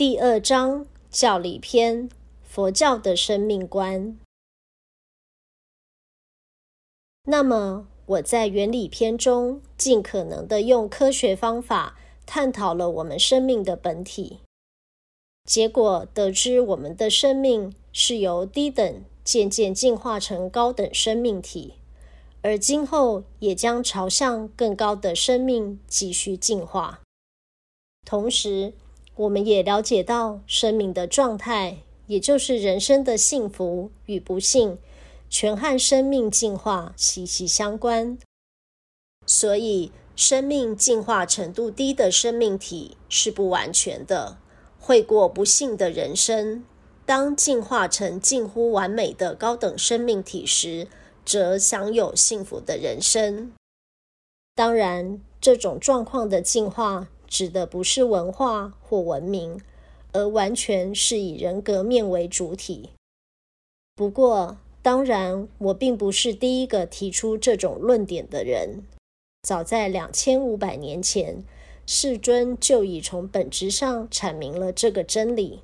第二章教理篇：佛教的生命观。那么，我在原理篇中尽可能的用科学方法探讨了我们生命的本体，结果得知我们的生命是由低等渐渐进化成高等生命体，而今后也将朝向更高的生命继续进化。同时，我们也了解到，生命的状态，也就是人生的幸福与不幸，全和生命进化息息相关。所以，生命进化程度低的生命体是不完全的，会过不幸的人生；当进化成近乎完美的高等生命体时，则享有幸福的人生。当然，这种状况的进化，指的不是文化或文明，而完全是以人格面为主体。不过，当然，我并不是第一个提出这种论点的人。早在两千五百年前，世尊就已从本质上阐明了这个真理。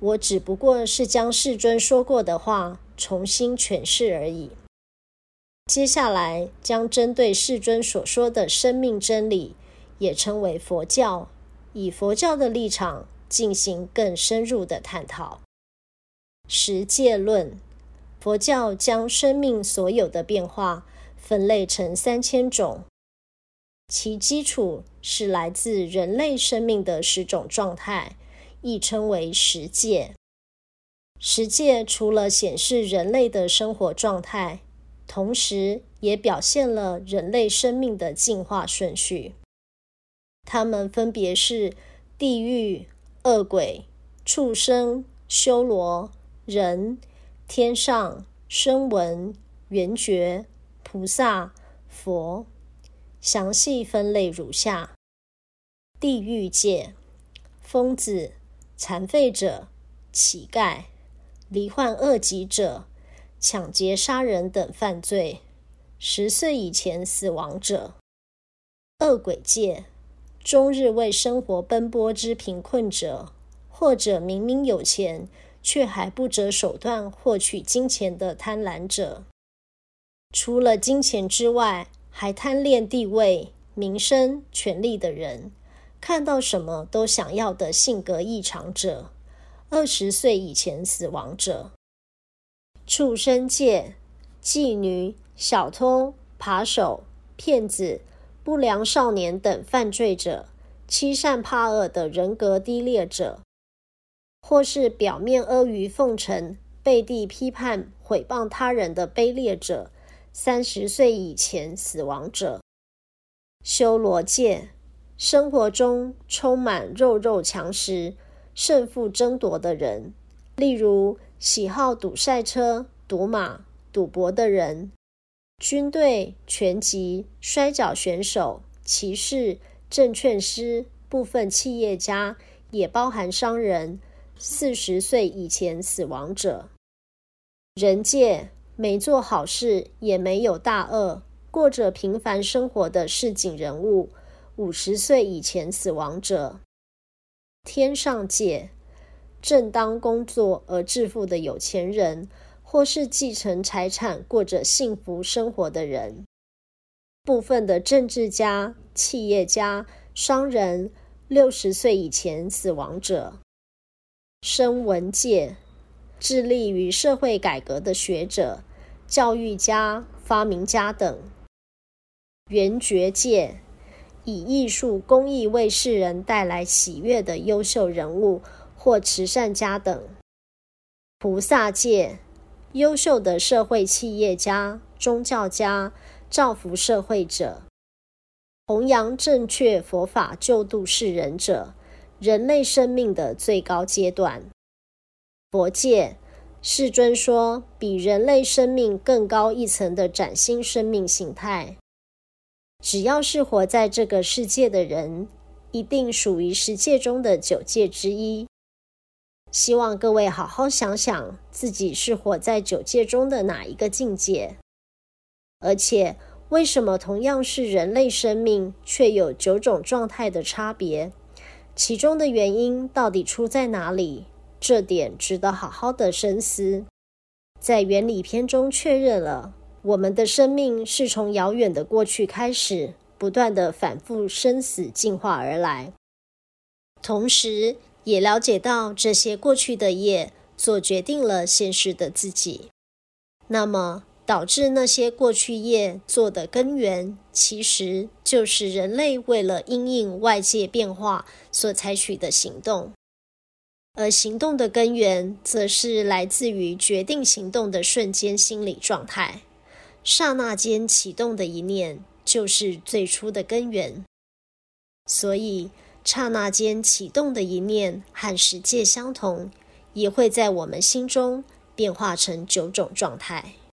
我只不过是将世尊说过的话重新诠释而已。接下来，将针对世尊所说的生命真理。也称为佛教，以佛教的立场进行更深入的探讨。十界论，佛教将生命所有的变化分类成三千种，其基础是来自人类生命的十种状态，亦称为十界。十界除了显示人类的生活状态，同时也表现了人类生命的进化顺序。他们分别是地狱、恶鬼、畜生、修罗、人、天上、声闻、缘觉、菩萨、佛。详细分类如下：地狱界，疯子、残废者、乞丐、罹患恶疾者、抢劫、杀人等犯罪，十岁以前死亡者。恶鬼界。终日为生活奔波之贫困者，或者明明有钱却还不择手段获取金钱的贪婪者，除了金钱之外，还贪恋地位、名声、权力的人，看到什么都想要的性格异常者，二十岁以前死亡者，畜生界，妓女、小偷、扒手、骗子。不良少年等犯罪者，欺善怕恶的人格低劣者，或是表面阿谀奉承、背地批判毁谤他人的卑劣者，三十岁以前死亡者。修罗界，生活中充满肉肉强食、胜负争夺的人，例如喜好赌赛车、赌马、赌博的人。军队、拳击、摔角选手、骑士、证券师、部分企业家，也包含商人，四十岁以前死亡者。人界没做好事，也没有大恶，过着平凡生活的市井人物，五十岁以前死亡者。天上界正当工作而致富的有钱人。或是继承财产、过着幸福生活的人，部分的政治家、企业家、商人，六十岁以前死亡者，声闻界，致力于社会改革的学者、教育家、发明家等，缘觉界，以艺术、公益为世人带来喜悦的优秀人物或慈善家等，菩萨界。优秀的社会企业家、宗教家、造福社会者，弘扬正确佛法、救度世人者，人类生命的最高阶段。佛界，世尊说，比人类生命更高一层的崭新生命形态。只要是活在这个世界的人，一定属于十界中的九界之一。希望各位好好想想，自己是活在九界中的哪一个境界？而且，为什么同样是人类生命，却有九种状态的差别？其中的原因到底出在哪里？这点值得好好的深思。在原理篇中确认了，我们的生命是从遥远的过去开始，不断的反复生死进化而来。同时，也了解到这些过去的业，做决定了现实的自己。那么，导致那些过去业做的根源，其实就是人类为了因应外界变化所采取的行动。而行动的根源，则是来自于决定行动的瞬间心理状态，刹那间启动的一念，就是最初的根源。所以，刹那间启动的一面和实界相同，也会在我们心中变化成九种状态。